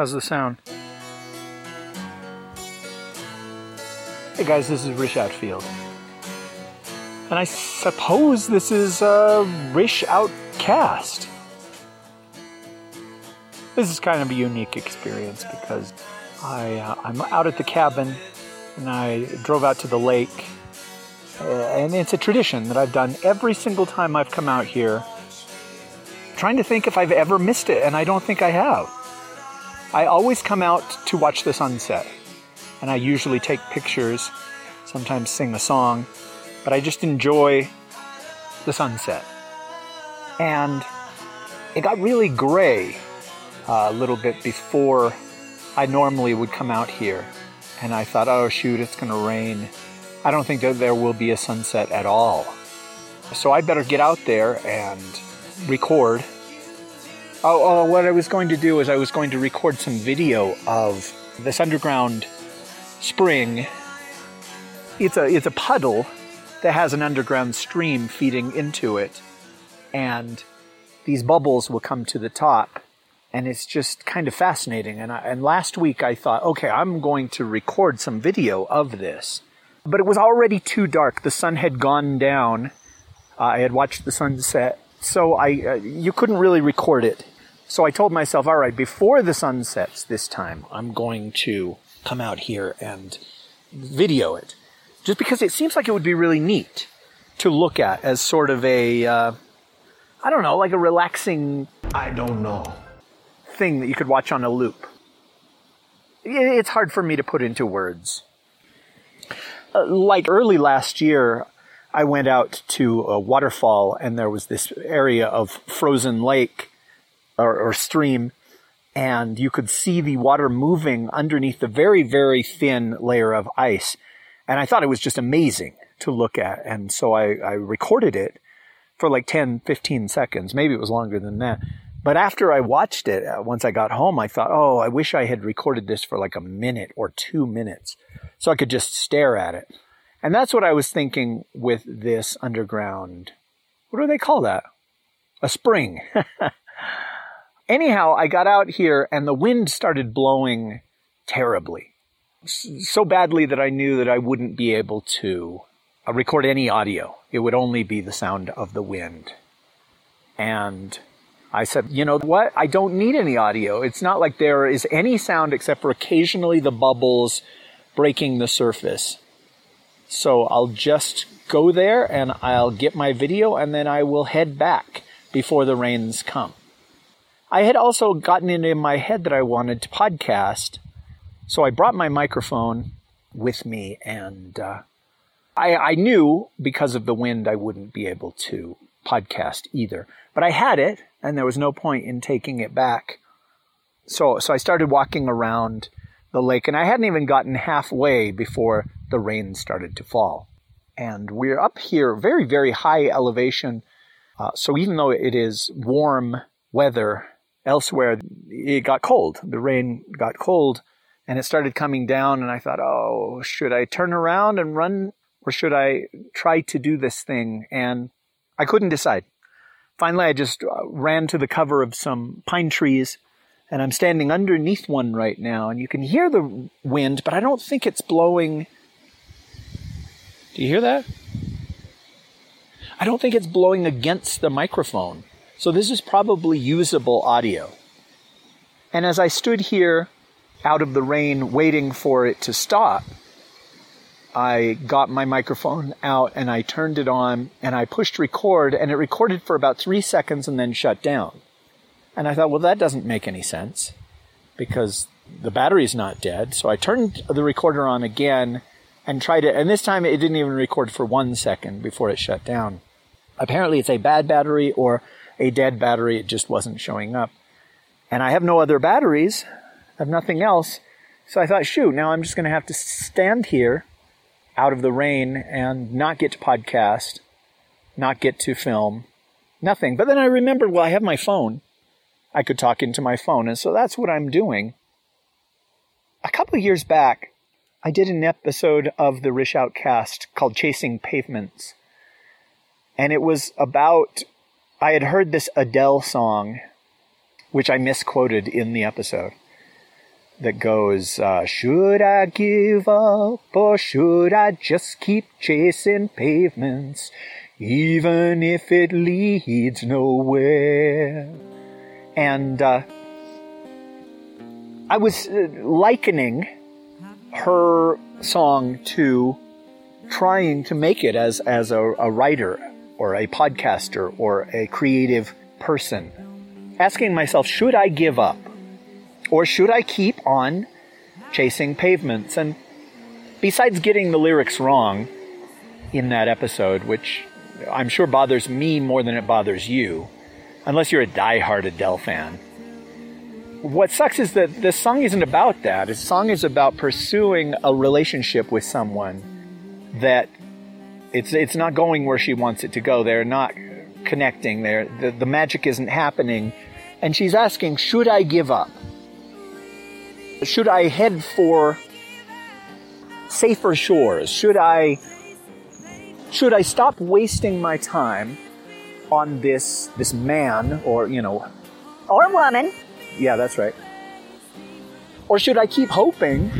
How's the sound? Hey guys, this is Rish Outfield. And I suppose this is a Rish Outcast. This is kind of a unique experience because I, uh, I'm out at the cabin and I drove out to the lake. Uh, and it's a tradition that I've done every single time I've come out here. Trying to think if I've ever missed it, and I don't think I have. I always come out to watch the sunset, and I usually take pictures, sometimes sing a song, but I just enjoy the sunset. And it got really gray uh, a little bit before I normally would come out here. And I thought, oh shoot, it's going to rain. I don't think that there will be a sunset at all. So I better get out there and record Oh, oh, what I was going to do is I was going to record some video of this underground spring. It's a it's a puddle that has an underground stream feeding into it, and these bubbles will come to the top, and it's just kind of fascinating. And I, and last week I thought, okay, I'm going to record some video of this, but it was already too dark. The sun had gone down. Uh, I had watched the sunset, so I uh, you couldn't really record it. So I told myself, all right, before the sun sets this time, I'm going to come out here and video it, just because it seems like it would be really neat to look at as sort of a uh, I don't know, like a relaxing I don't know thing that you could watch on a loop. It's hard for me to put into words. Uh, like early last year, I went out to a waterfall and there was this area of frozen lake or, or stream, and you could see the water moving underneath the very, very thin layer of ice. And I thought it was just amazing to look at. And so I, I recorded it for like 10, 15 seconds. Maybe it was longer than that. But after I watched it, uh, once I got home, I thought, oh, I wish I had recorded this for like a minute or two minutes so I could just stare at it. And that's what I was thinking with this underground. What do they call that? A spring. anyhow, I got out here and the wind started blowing terribly. So badly that I knew that I wouldn't be able to uh, record any audio. It would only be the sound of the wind. And I said, you know what? I don't need any audio. It's not like there is any sound except for occasionally the bubbles breaking the surface. So I'll just go there and I'll get my video and then I will head back before the rains come. I had also gotten it in my head that I wanted to podcast. So I brought my microphone with me and uh, I, I knew because of the wind I wouldn't be able to podcast either. But I had it and there was no point in taking it back. So, so I started walking around the lake and I hadn't even gotten halfway before the rain started to fall. And we're up here, very, very high elevation. Uh, so even though it is warm weather elsewhere, it got cold. The rain got cold and it started coming down. And I thought, oh, should I turn around and run or should I try to do this thing? And I couldn't decide. Finally, I just uh, ran to the cover of some pine trees and I'm standing underneath one right now. And you can hear the wind, but I don't think it's blowing. Do you hear that? I don't think it's blowing against the microphone. So this is probably usable audio. And as I stood here out of the rain waiting for it to stop, I got my microphone out and I turned it on and I pushed record and it recorded for about three seconds and then shut down. And I thought, well, that doesn't make any sense because the battery's not dead. So I turned the recorder on again and tried it. And this time it didn't even record for one second before it shut down. Apparently it's a bad battery or a dead battery. It just wasn't showing up. And I have no other batteries. I have nothing else. So I thought, shoot, now I'm just going to have to stand here out of the rain and not get to podcast, not get to film, nothing. But then I remembered, well, I have my phone. I could talk into my phone. And so that's what I'm doing. A couple of years back, I did an episode of the Rish Outcast called Chasing Pavements. And it was about I had heard this Adele song, which I misquoted in the episode. that goes, uh, Should I give up or should I just keep chasing pavements, even if it leads nowhere? And uh, I was uh, likening her song to trying to make it as, as a, a writer or a podcaster or a creative person. Asking myself, should I give up? Or should I keep on chasing pavements? And besides getting the lyrics wrong in that episode, which I'm sure bothers me more than it bothers you, unless you're a die-hard Adele fan. What sucks is that this song isn't about that. This song is about pursuing a relationship with someone that it's it's not going where she wants it to go. They're not connecting. There, the, the magic isn't happening, and she's asking, "Should I give up? Should I head for safer shores? Should I should I stop wasting my time on this this man or you know or woman? Yeah, that's right. Or should I keep hoping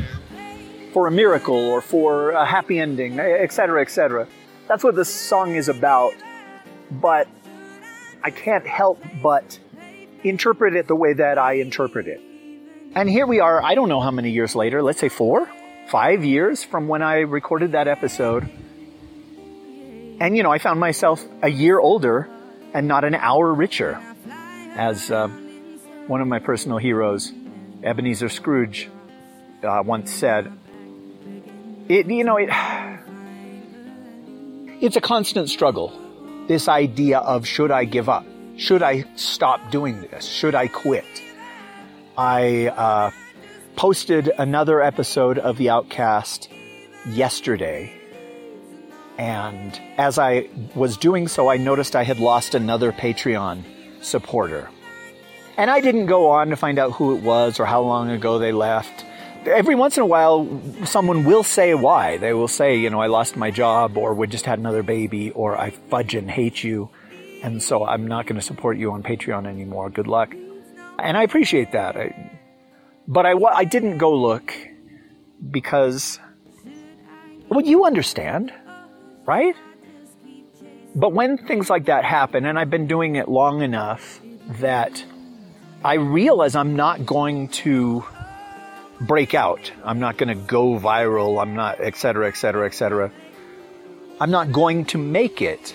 for a miracle or for a happy ending, etc., etc.? That's what this song is about. But I can't help but interpret it the way that I interpret it. And here we are, I don't know how many years later, let's say four, five years from when I recorded that episode. And, you know, I found myself a year older and not an hour richer. As uh, one of my personal heroes, Ebenezer Scrooge, uh, once said, it, you know, it, it's a constant struggle. This idea of should I give up? Should I stop doing this? Should I quit? I uh, posted another episode of The Outcast yesterday. And as I was doing so, I noticed I had lost another Patreon supporter. And I didn't go on to find out who it was or how long ago they left. Every once in a while, someone will say why. They will say, you know, I lost my job, or we just had another baby, or I fudge and hate you, and so I'm not going to support you on Patreon anymore. Good luck. And I appreciate that. I, but I, I didn't go look because, well, you understand, right? But when things like that happen, and I've been doing it long enough that I realize I'm not going to break out. I'm not going to go viral. I'm not, et cetera, et cetera, et cetera. I'm not going to make it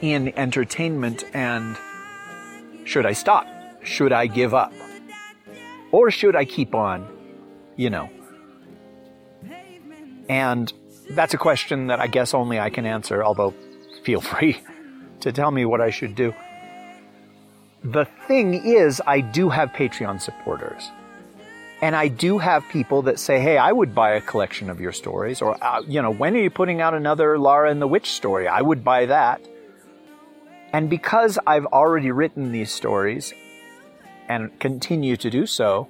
in entertainment. And should I stop? Should I give up? Or should I keep on? You know. And that's a question that I guess only I can answer, although feel free to tell me what I should do. The thing is, I do have Patreon supporters. And I do have people that say, hey, I would buy a collection of your stories. Or, uh, you know, when are you putting out another Lara and the Witch story? I would buy that. And because I've already written these stories and continue to do so,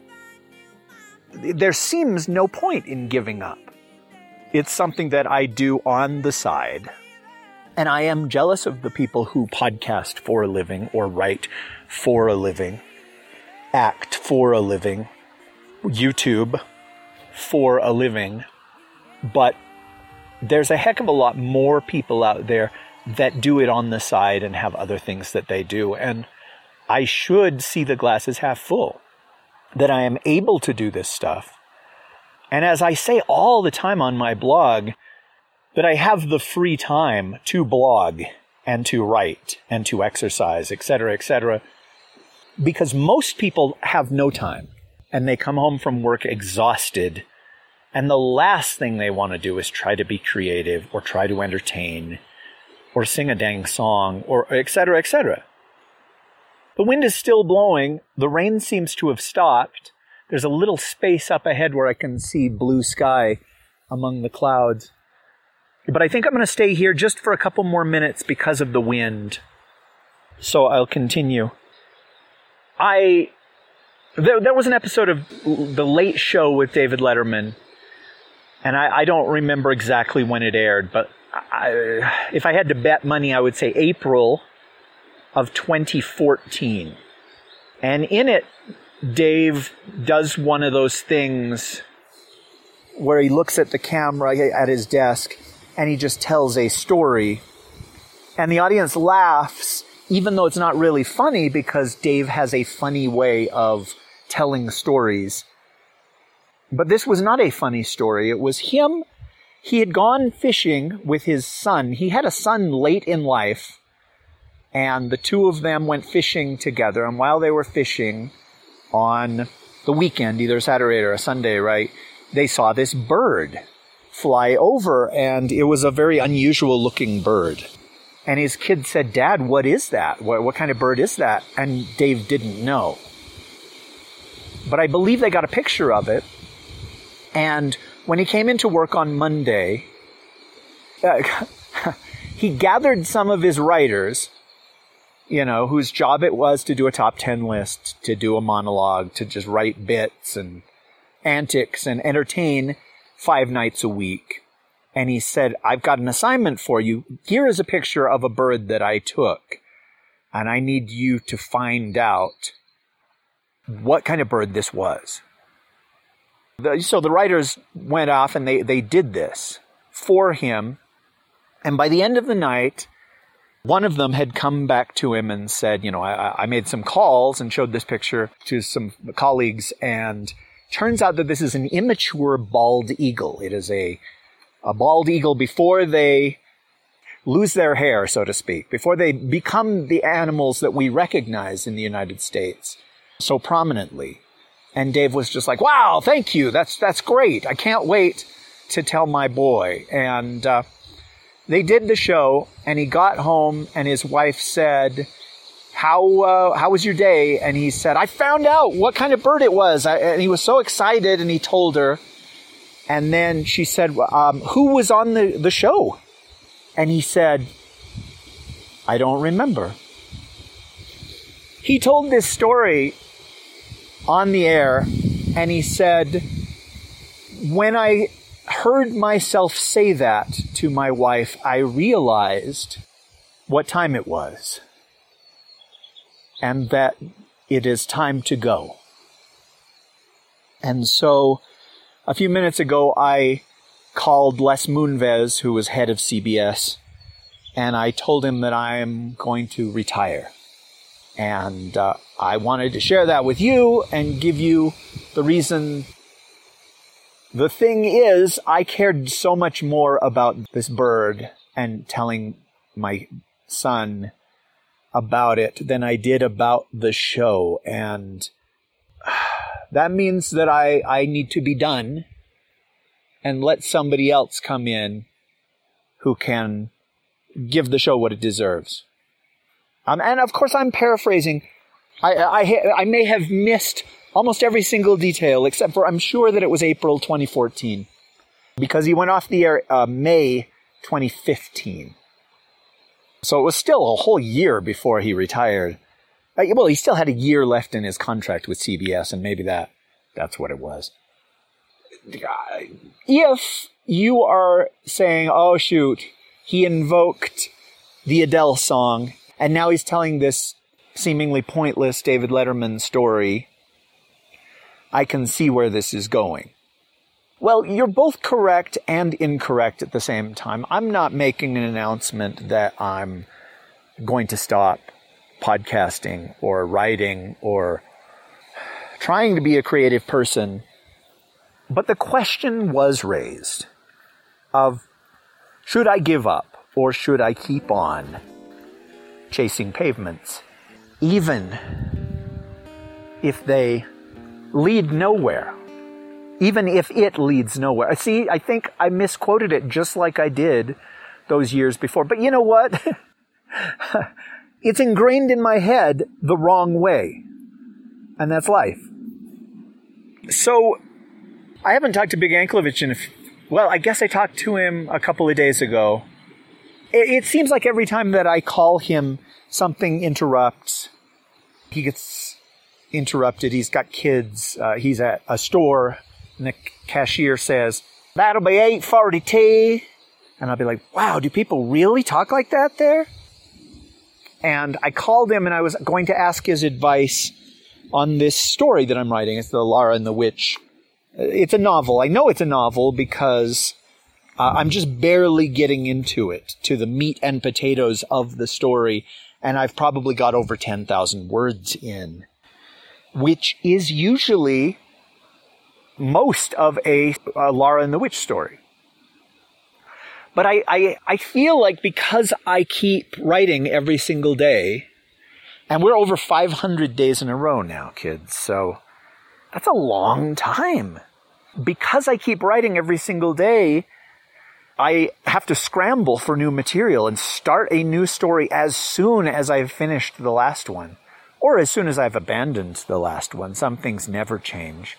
there seems no point in giving up. It's something that I do on the side. And I am jealous of the people who podcast for a living or write for a living, act for a living, YouTube for a living, but there's a heck of a lot more people out there that do it on the side and have other things that they do. And I should see the glasses half full that I am able to do this stuff. And as I say all the time on my blog, that I have the free time to blog and to write and to exercise, etc., etc. Because most people have no time and they come home from work exhausted. And the last thing they want to do is try to be creative or try to entertain or sing a dang song or etc. etc. The wind is still blowing. The rain seems to have stopped. There's a little space up ahead where I can see blue sky among the clouds. But I think I'm going to stay here just for a couple more minutes because of the wind. So I'll continue. I there, there was an episode of The Late Show with David Letterman, and I, I don't remember exactly when it aired, but I, if I had to bet money, I would say April of 2014. And in it, Dave does one of those things where he looks at the camera at his desk and he just tells a story. And the audience laughs, even though it's not really funny, because Dave has a funny way of telling stories. But this was not a funny story. It was him. He had gone fishing with his son. He had a son late in life, and the two of them went fishing together. And while they were fishing on the weekend, either Saturday or a Sunday, right, they saw this bird fly over, and it was a very unusual looking bird. And his kid said, Dad, what is that? What, what kind of bird is that? And Dave didn't know. But I believe they got a picture of it. And when he came into work on Monday, uh, he gathered some of his writers, you know, whose job it was to do a top 10 list, to do a monologue, to just write bits and antics and entertain five nights a week. And he said, I've got an assignment for you. Here is a picture of a bird that I took. And I need you to find out Mm-hmm. what kind of bird this was. The, so the writers went off and they, they did this for him. And by the end of the night, one of them had come back to him and said, you know, I, I made some calls and showed this picture to some colleagues and Turns out that this is an immature bald eagle. It is a, a bald eagle before they lose their hair, so to speak, before they become the animals that we recognize in the United States so prominently. And Dave was just like, wow, thank you. That's, that's great. I can't wait to tell my boy. And, uh, they did the show and he got home and his wife said, how uh, how was your day? And he said, I found out what kind of bird it was. I, and he was so excited, and he told her. And then she said, um, Who was on the, the show? And he said, I don't remember. He told this story on the air, and he said, When I heard myself say that to my wife, I realized what time it was and that it is time to go. And so a few minutes ago, I called Les Moonves, who was head of CBS, and I told him that I'm going to retire. And uh, I wanted to share that with you and give you the reason. The thing is, I cared so much more about this bird and telling my son about it than I did about the show. And that means that I, I need to be done and let somebody else come in who can give the show what it deserves. Um, and of course, I'm paraphrasing. I, I, I may have missed almost every single detail, except for I'm sure that it was April 2014 because he went off the air uh, May 2015. So it was still a whole year before he retired. Uh, well, he still had a year left in his contract with CBS, and maybe that that's what it was. If you are saying, "Oh shoot, he invoked the Adele song, and now he's telling this seemingly pointless David Letterman story," I can see where this is going. Well, you're both correct and incorrect at the same time. I'm not making an announcement that I'm going to stop podcasting or writing or trying to be a creative person. But the question was raised of should I give up or should I keep on chasing pavements, even if they lead nowhere? even if it leads nowhere. See, I think I misquoted it just like I did those years before. But you know what? it's ingrained in my head the wrong way. And that's life. So, I haven't talked to Big Anklevich in a f- well, I guess I talked to him a couple of days ago. It, seems like every time that I call him, something interrupts. He gets interrupted. He's got kids. Uh, he's at a store and the cashier says, that'll be 842. And I'll be like, wow, do people really talk like that there? And I called him and I was going to ask his advice on this story that I'm writing. It's the Lara and the Witch. It's a novel. I know it's a novel because uh, I'm just barely getting into it, to the meat and potatoes of the story, and I've probably got over 10,000 words in, which is usually most of a, a Lara and the Witch story. But I, I, I feel like because I keep writing every single day, and we're over 500 days in a row now, kids, so that's a long time. Because I keep writing every single day, I have to scramble for new material and start a new story as soon as I've finished the last one. Or as soon as I've abandoned the last one. Some things never change.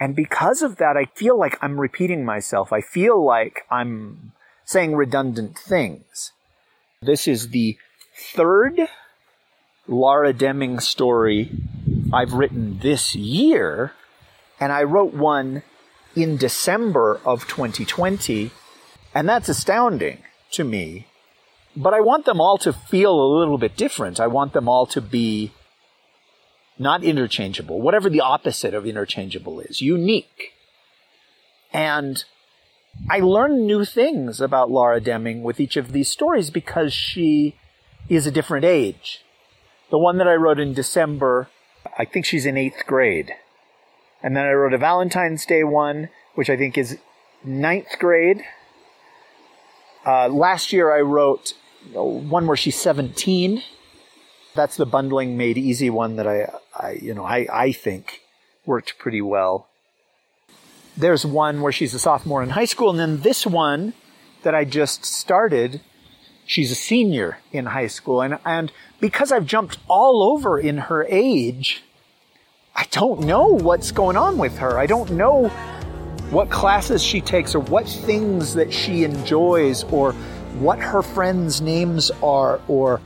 And because of that, I feel like I'm repeating myself. I feel like I'm saying redundant things. This is the third Lara Deming story I've written this year. And I wrote one in December of 2020. And that's astounding to me. But I want them all to feel a little bit different. I want them all to be not interchangeable, whatever the opposite of interchangeable is, unique. And I learn new things about Laura Deming with each of these stories because she is a different age. The one that I wrote in December, I think she's in eighth grade. And then I wrote a Valentine's Day one, which I think is ninth grade. Uh, last year I wrote one where she's 17 that's the bundling made easy one that I, I you know, I, I think worked pretty well. There's one where she's a sophomore in high school, and then this one that I just started, she's a senior in high school. And, and because I've jumped all over in her age, I don't know what's going on with her. I don't know what classes she takes or what things that she enjoys or what her friends' names are or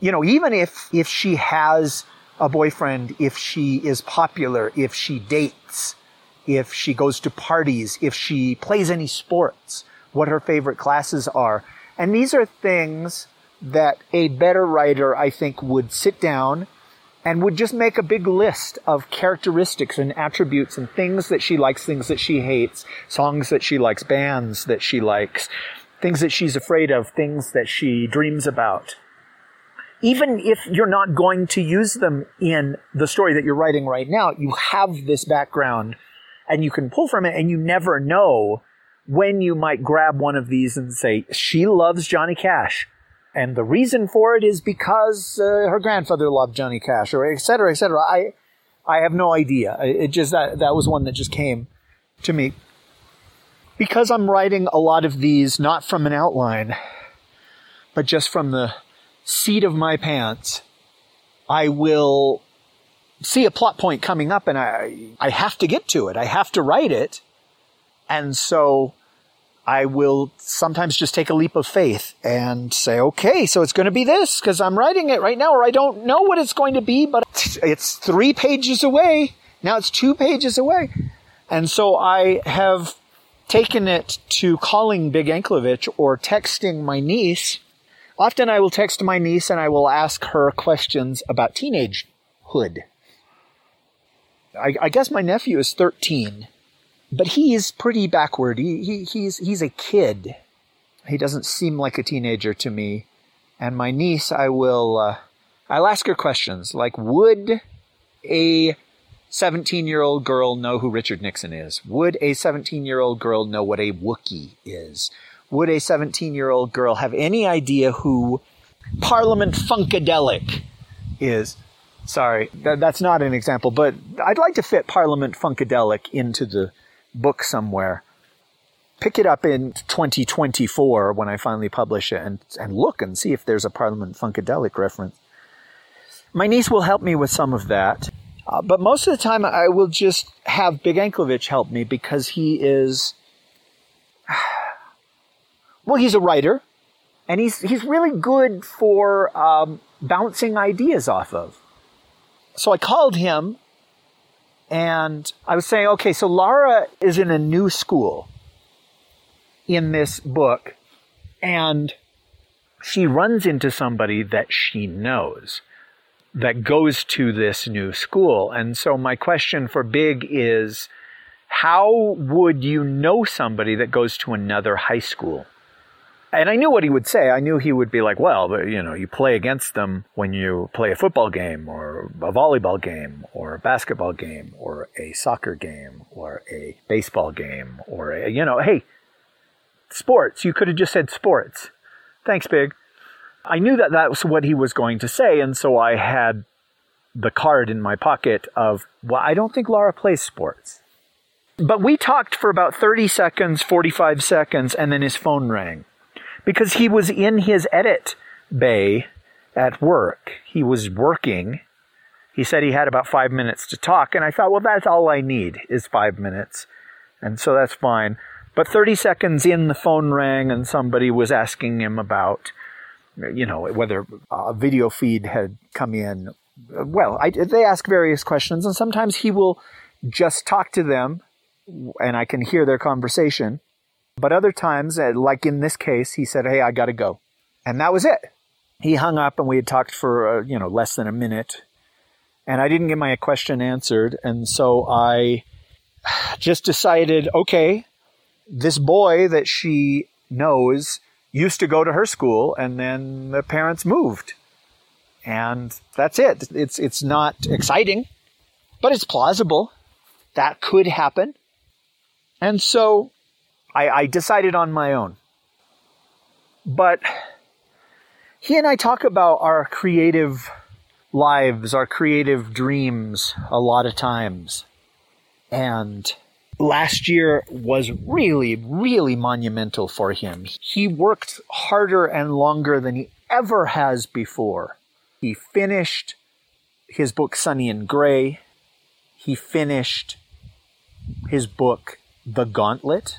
you know, even if, if she has a boyfriend, if she is popular, if she dates, if she goes to parties, if she plays any sports, what her favorite classes are. And these are things that a better writer, I think, would sit down and would just make a big list of characteristics and attributes and things that she likes, things that she hates, songs that she likes, bands that she likes, things that she's afraid of, things that she dreams about even if you're not going to use them in the story that you're writing right now, you have this background and you can pull from it and you never know when you might grab one of these and say, she loves Johnny Cash. And the reason for it is because uh, her grandfather loved Johnny Cash or et cetera, et cetera. I, I have no idea. It just, that, that was one that just came to me. Because I'm writing a lot of these not from an outline, but just from the seat of my pants, I will see a plot point coming up and I, I have to get to it. I have to write it. And so I will sometimes just take a leap of faith and say, okay, so it's going to be this because I'm writing it right now, or I don't know what it's going to be, but it's three pages away. Now it's two pages away. And so I have taken it to calling Big Anklevich or texting my niece Often I will text my niece and I will ask her questions about teenagehood. I, I guess my nephew is 13, but he is pretty backward. He, he, he's, he's a kid. He doesn't seem like a teenager to me. And my niece, I will, uh, I'll ask her questions like, would a 17 year old girl know who Richard Nixon is? Would a 17 year old girl know what a Wookiee is? would a 17 year old girl have any idea who Parliament Funkadelic is? Sorry, that, that's not an example, but I'd like to fit Parliament Funkadelic into the book somewhere. Pick it up in 2024 when I finally publish it and, and look and see if there's a Parliament Funkadelic reference. My niece will help me with some of that. Uh, but most of the time, I will just have Big Anklevich help me because he is well, he's a writer, and he's he's really good for um, bouncing ideas off of. So I called him, and I was saying, okay, so Lara is in a new school in this book, and she runs into somebody that she knows. that goes to this new school. And so my question for Big is, how would you know somebody that goes to another high school? And I knew what he would say. I knew he would be like, well, you know, you play against them when you play a football game or a volleyball game or a basketball game or a soccer game or a baseball game or a, you know, hey, sports. You could have just said sports. Thanks, Big. I knew that that was what he was going to say. And so I had the card in my pocket of, well, I don't think Laura plays sports. But we talked for about 30 seconds, 45 seconds, and then his phone rang because he was in his edit bay at work. He was working. He said he had about five minutes to talk, and I thought, well, that's all I need is five minutes. And so that's fine. But 30 seconds in, the phone rang, and somebody was asking him about, you know, whether a video feed had come in. Well, I, they ask various questions, and sometimes he will just talk to them, and I can hear their conversation. But other times, uh, like in this case, he said, Hey, I got to go. And that was it. He hung up and we had talked for, uh, you know, less than a minute. And I didn't get my question answered. And so I just decided, okay, this boy that she knows used to go to her school and then the parents moved. And that's it. It's, it's not exciting, but it's plausible. That could happen. And so I, I decided on my own. But he and I talk about our creative lives, our creative dreams a lot of times. And last year was really, really monumental for him. He worked harder and longer than he ever has before. He finished his book Sunny and Gray. He finished his book The Gauntlet.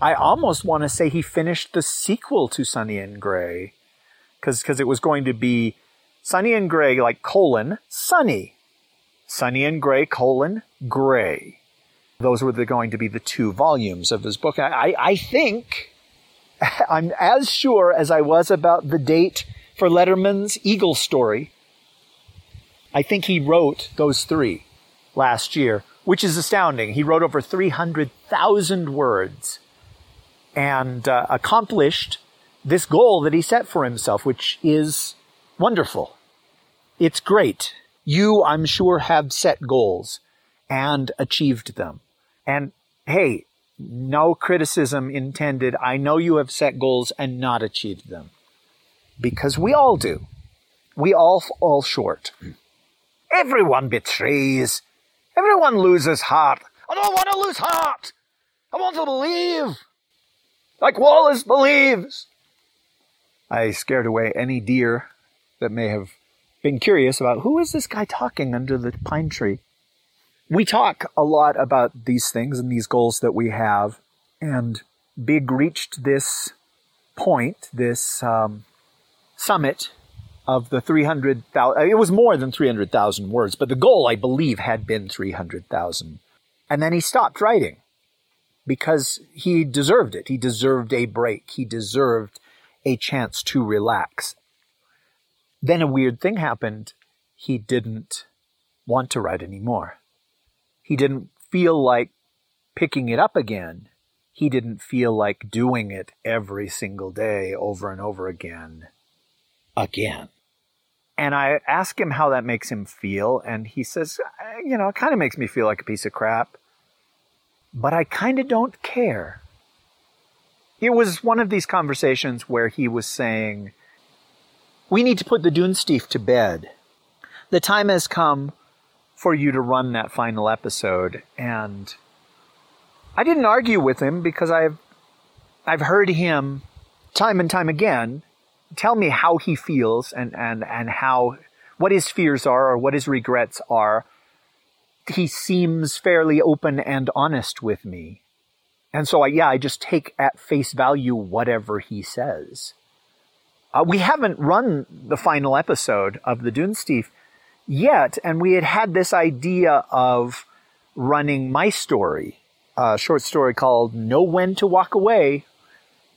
I almost want to say he finished the sequel to Sonny and Gray because because it was going to be Sonny and Gray like colon Sonny, Sonny and Gray colon Gray. Those were the, going to be the two volumes of his book. I, I think I'm as sure as I was about the date for Letterman's Eagle story. I think he wrote those three last year, which is astounding. He wrote over 300,000 words and uh, accomplished this goal that he set for himself, which is wonderful. It's great. You, I'm sure, have set goals and achieved them. And hey, no criticism intended. I know you have set goals and not achieved them. Because we all do. We all fall short. Everyone betrays. Everyone loses heart. I don't want to lose heart. I want to believe like Wallace believes. I scared away any deer that may have been curious about who is this guy talking under the pine tree. We talk a lot about these things and these goals that we have, and Big reached this point, this um, summit of the 300,000. It was more than 300,000 words, but the goal, I believe, had been 300,000. And then he stopped writing because he deserved it. He deserved a break. He deserved a chance to relax. Then a weird thing happened. He didn't want to write anymore. He didn't feel like picking it up again. He didn't feel like doing it every single day over and over again. Again. And I ask him how that makes him feel, and he says, eh, you know, it kind of makes me feel like a piece of crap but I kind of don't care. It was one of these conversations where he was saying, We need to put the Dunesteef to bed. The time has come for you to run that final episode. And I didn't argue with him because I've, I've heard him time and time again tell me how he feels and, and, and how, what his fears are or what his regrets are he seems fairly open and honest with me. And so, I, yeah, I just take at face value whatever he says. Uh, we haven't run the final episode of the Dunesteef yet, and we had had this idea of running my story, a short story called Know When to Walk Away,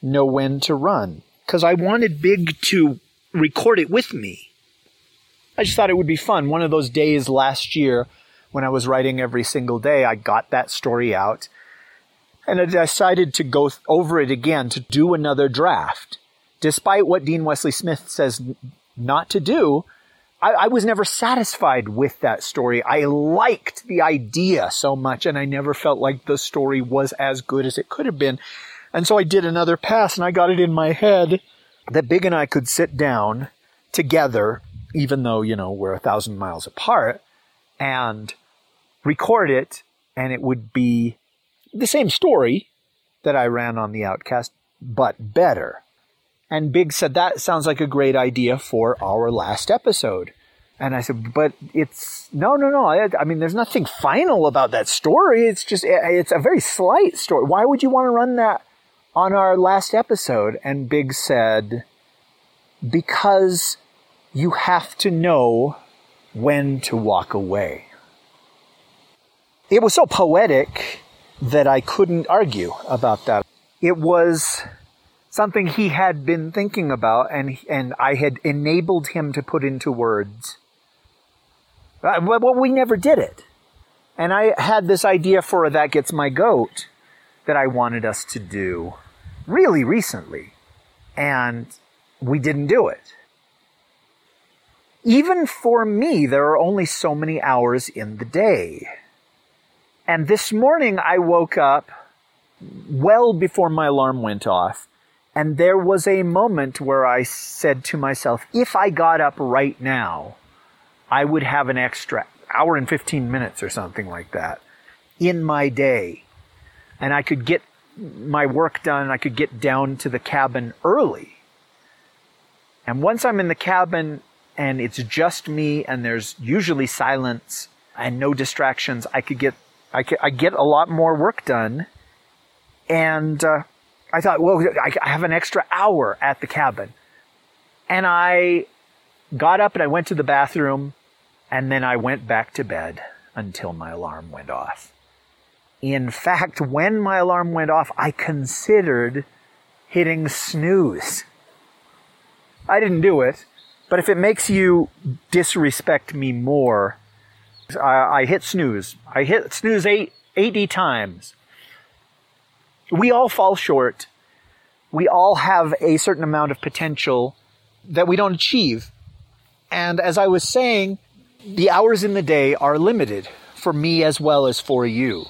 Know When to Run. Because I wanted Big to record it with me I just thought it would be fun. One of those days last year when I was writing every single day, I got that story out and I decided to go over it again to do another draft. Despite what Dean Wesley Smith says not to do, I, I, was never satisfied with that story. I liked the idea so much and I never felt like the story was as good as it could have been. And so I did another pass and I got it in my head that Big and I could sit down together, even though, you know, we're a thousand miles apart, and record it, and it would be the same story that I ran on the Outcast, but better. And Big said, That sounds like a great idea for our last episode. And I said, But it's no, no, no. I, I mean, there's nothing final about that story. It's just, eh, eh, it's a very slight story. Why would you want to run that on our last episode? And Big said, Because you have to know when to walk away. It was so poetic that I couldn't argue about that. It was something he had been thinking about and, and I had enabled him to put into words. Uh, well, we never did it. And I had this idea for That Gets My Goat that I wanted us to do really recently. And we didn't do it. Even for me, there are only so many hours in the day. And this morning I woke up well before my alarm went off. And there was a moment where I said to myself, if I got up right now, I would have an extra hour and 15 minutes or something like that in my day. And I could get my work done. I could get down to the cabin early. And once I'm in the cabin and it's just me and there's usually silence and no distractions, I could get I, I get a lot more work done. And uh, I thought, well, I have an extra hour at the cabin. And I got up and I went to the bathroom and then I went back to bed until my alarm went off. In fact, when my alarm went off, I considered hitting snooze. I didn't do it, but if it makes you disrespect me more, I, I hit snooze. I hit snooze eight, 80 times. We all fall short. We all have a certain amount of potential that we don't achieve. And as I was saying, the hours in the day are limited for me as well as for you.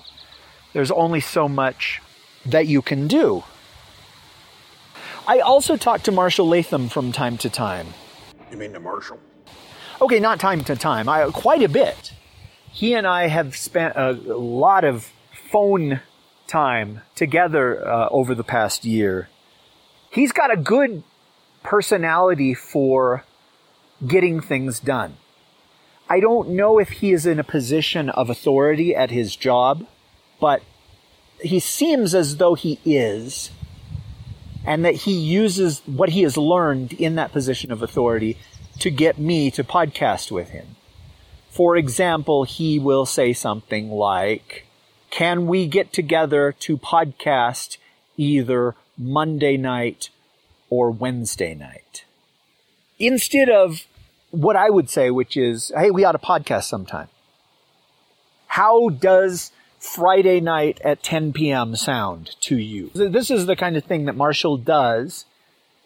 There's only so much that you can do. I also talk to Marshall Latham from time to time. You mean the Marshall? Okay, not time to time. I, quite a bit he and I have spent a, lot of phone time together uh, over the past year. He's got a good personality for getting things done. I don't know if he is in a position of authority at his job, but he seems as though he is, and that he uses what he has learned in that position of authority to get me to podcast with him. For example, he will say something like, Can we get together to podcast either Monday night or Wednesday night? Instead of what I would say, which is, Hey, we ought to podcast sometime. How does Friday night at 10 p.m. sound to you? This is the kind of thing that Marshall does,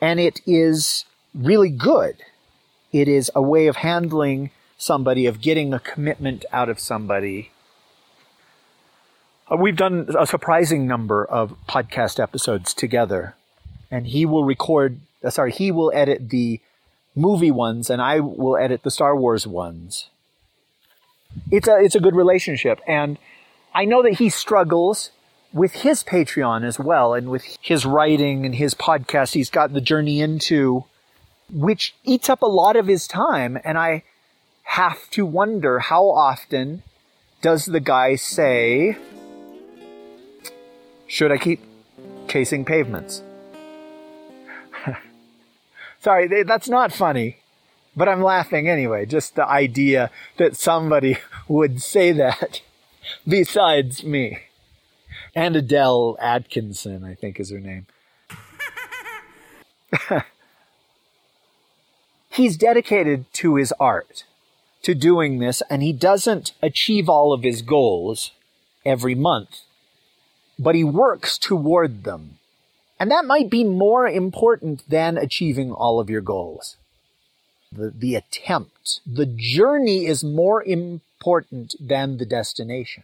and it is really good. It is a way of handling somebody, of getting a commitment out of somebody. Uh, we've done a surprising number of podcast episodes together, and he will record, uh, sorry, he will edit the movie ones, and I will edit the Star Wars ones. It's a, it's a good relationship, and I know that he struggles with his Patreon as well, and with his writing and his podcast. He's got the journey into, which eats up a lot of his time, and I, have to wonder how often does the guy say, Should I keep casing pavements? Sorry, that's not funny, but I'm laughing anyway. Just the idea that somebody would say that besides me. And Adele Atkinson, I think is her name. He's dedicated to his art to doing this and he doesn't achieve all of his goals every month, but he works toward them. And that might be more important than achieving all of your goals. The, the attempt, the journey is more important than the destination.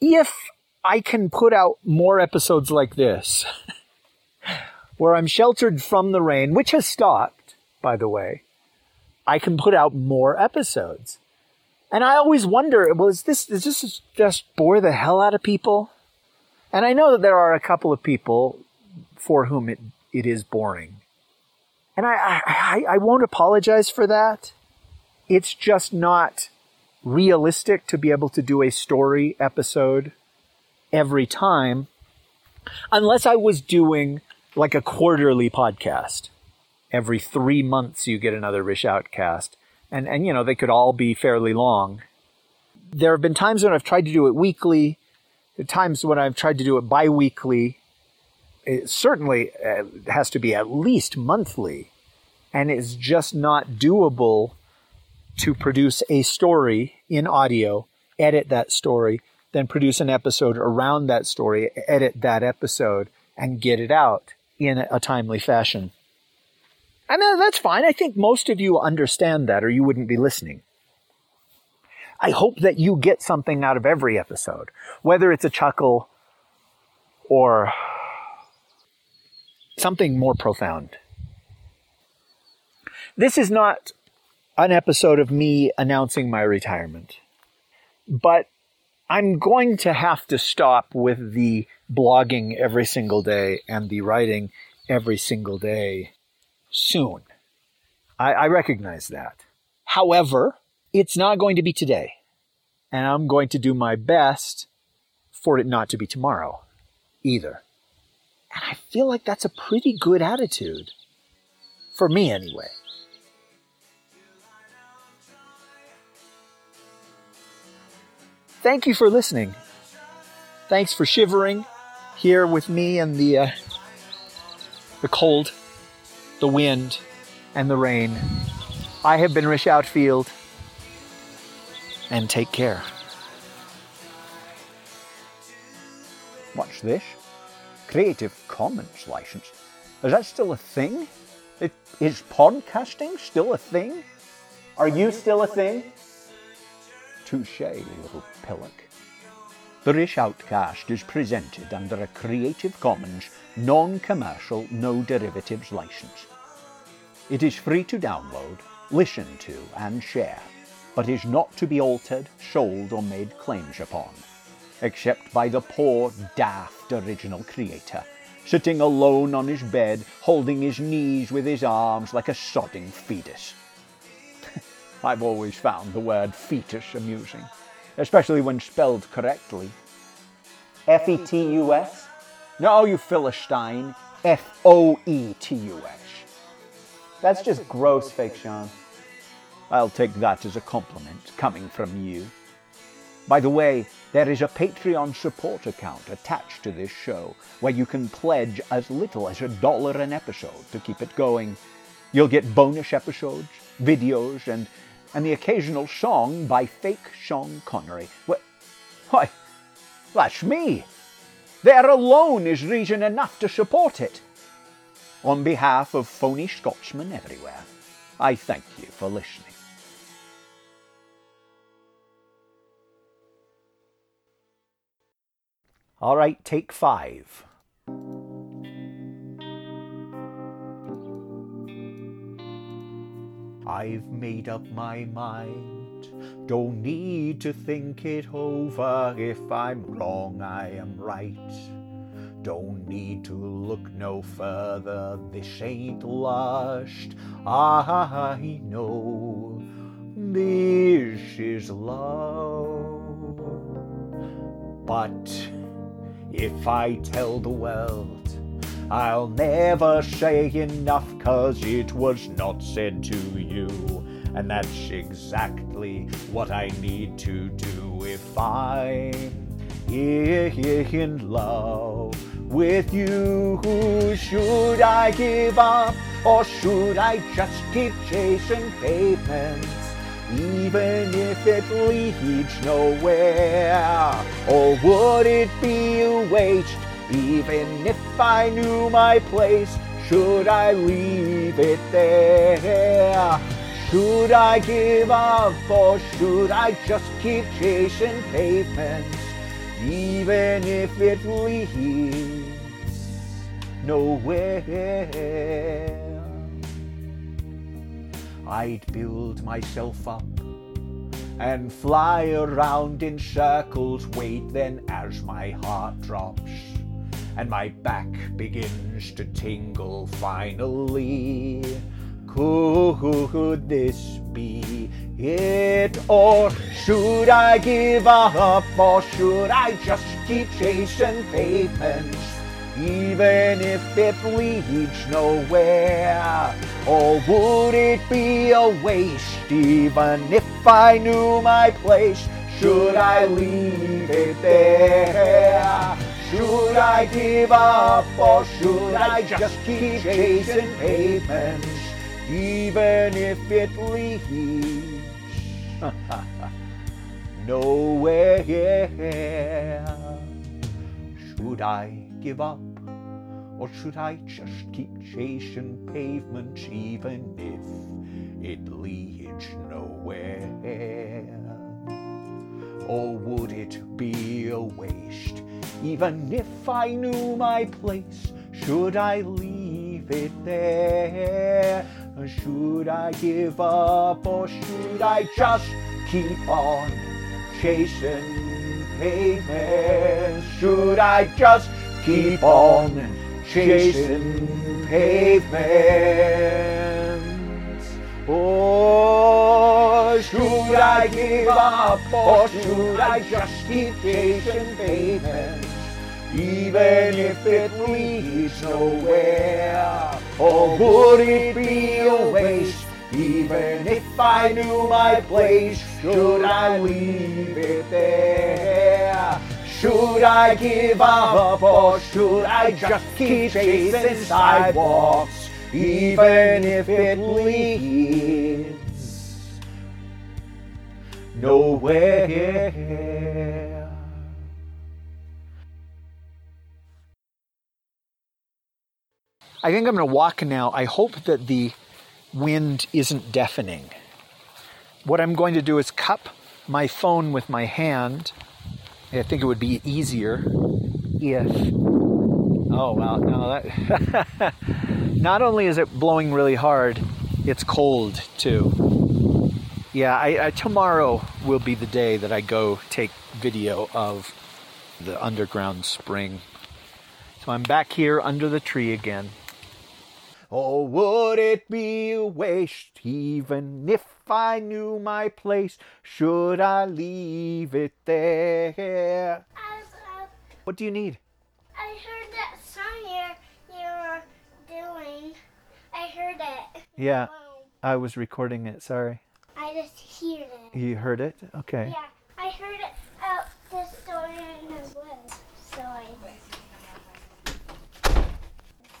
If I can put out more episodes like this, where I'm sheltered from the rain, which has stopped, by the way, I can put out more episodes. And I always wonder, well, is this, is this just bore the hell out of people? And I know that there are a couple of people for whom it, it is boring. And I, I, I won't apologize for that. It's just not realistic to be able to do a story episode every time unless I was doing like a quarterly podcast. Every three months you get another Rish Outcast. And, and, you know, they could all be fairly long. There have been times when I've tried to do it weekly, times when I've tried to do it bi-weekly. It certainly uh, has to be at least monthly. And it's just not doable to produce a story in audio, edit that story, then produce an episode around that story, edit that episode, and get it out in a timely fashion. And that's fine. I think most of you understand that, or you wouldn't be listening. I hope that you get something out of every episode, whether it's a chuckle or something more profound. This is not an episode of me announcing my retirement, but I'm going to have to stop with the blogging every single day and the writing every single day soon. I, I recognize that. However, it's not going to be today. And I'm going to do my best for it not to be tomorrow either. And I feel like that's a pretty good attitude. For me, anyway. thank you for listening. Thanks for shivering here with me and the uh, the cold, the wind, and the rain. I have been Rish Outfield, and take care. Watch this. Creative Commons license. Is that still a thing? Is podcasting still a thing? Are you still a thing? Touche, little pillock. The Rish Outcast is presented under a Creative Commons non-commercial, no derivatives license. It is free to download, listen to and share, but is not to be altered, sold or made claims upon, except by the poor, daft original creator, sitting alone on his bed, holding his knees with his arms like a sodding fetus. I've always found the word fetus amusing, especially when spelled correctly. F E T U S? No, you Philistine. F O E T U S. That's just gross, fake Sean. I'll take that as a compliment coming from you. By the way, there is a Patreon support account attached to this show where you can pledge as little as a dollar an episode to keep it going. You'll get bonus episodes, videos, and and the occasional song by fake Sean Connery. Why, that's me. There alone is reason enough to support it. On behalf of phony Scotsmen everywhere, I thank you for listening. All right, take five. I've made up my mind. Don't need to think it over. If I'm wrong, I am right. Don't need to look no further. This ain't lust. I know this is love. But if I tell the world I'll never say enough, cause it was not said to you. And that's exactly what I need to do if I'm in love with you. Who should I give up or should I just keep chasing pavements? even if it leads nowhere? Or would it be a waste, even if I knew my place? Should I leave it there? Should I give up or should I just keep chasing pavements, even if it leads nowhere? I'd build myself up and fly around in circles, wait then as my heart drops and my back begins to tingle finally. Could this be it? Or should I give up? Or should I just keep chasing pavements? Even if it leads nowhere? Or would it be a waste? Even if I knew my place, should I leave it there? Should I give up or should I just keep chasing pavements, even if it leads nowhere? Should I give up or should I just keep chasing pavements, even if it leads nowhere? Or would it be a waste? Even if I knew my place, should I leave it there? Should I give up or should I just keep on chasing pavements? Should I just keep on chasing pavements? Or should I give up or should I just keep chasing pavements? Even if it leads nowhere, or would it be a waste? Even if I knew my place, should I leave it there? Should I give up or should I just keep chasing sidewalks, even if it leads nowhere? I think I'm going to walk now. I hope that the wind isn't deafening. What I'm going to do is cup my phone with my hand. I think it would be easier if. Oh, wow. no, that. Not only is it blowing really hard, it's cold too. Yeah, I, I, tomorrow will be the day that I go take video of the underground spring. So I'm back here under the tree again. Oh, would it be a waste, even if I knew my place, should I leave it there? Uh, what do you need? I heard that song you were doing. I heard it. Yeah, I was recording it, sorry. I just heard it. You heard it? Okay. Yeah, I heard it out the story in the woods, so I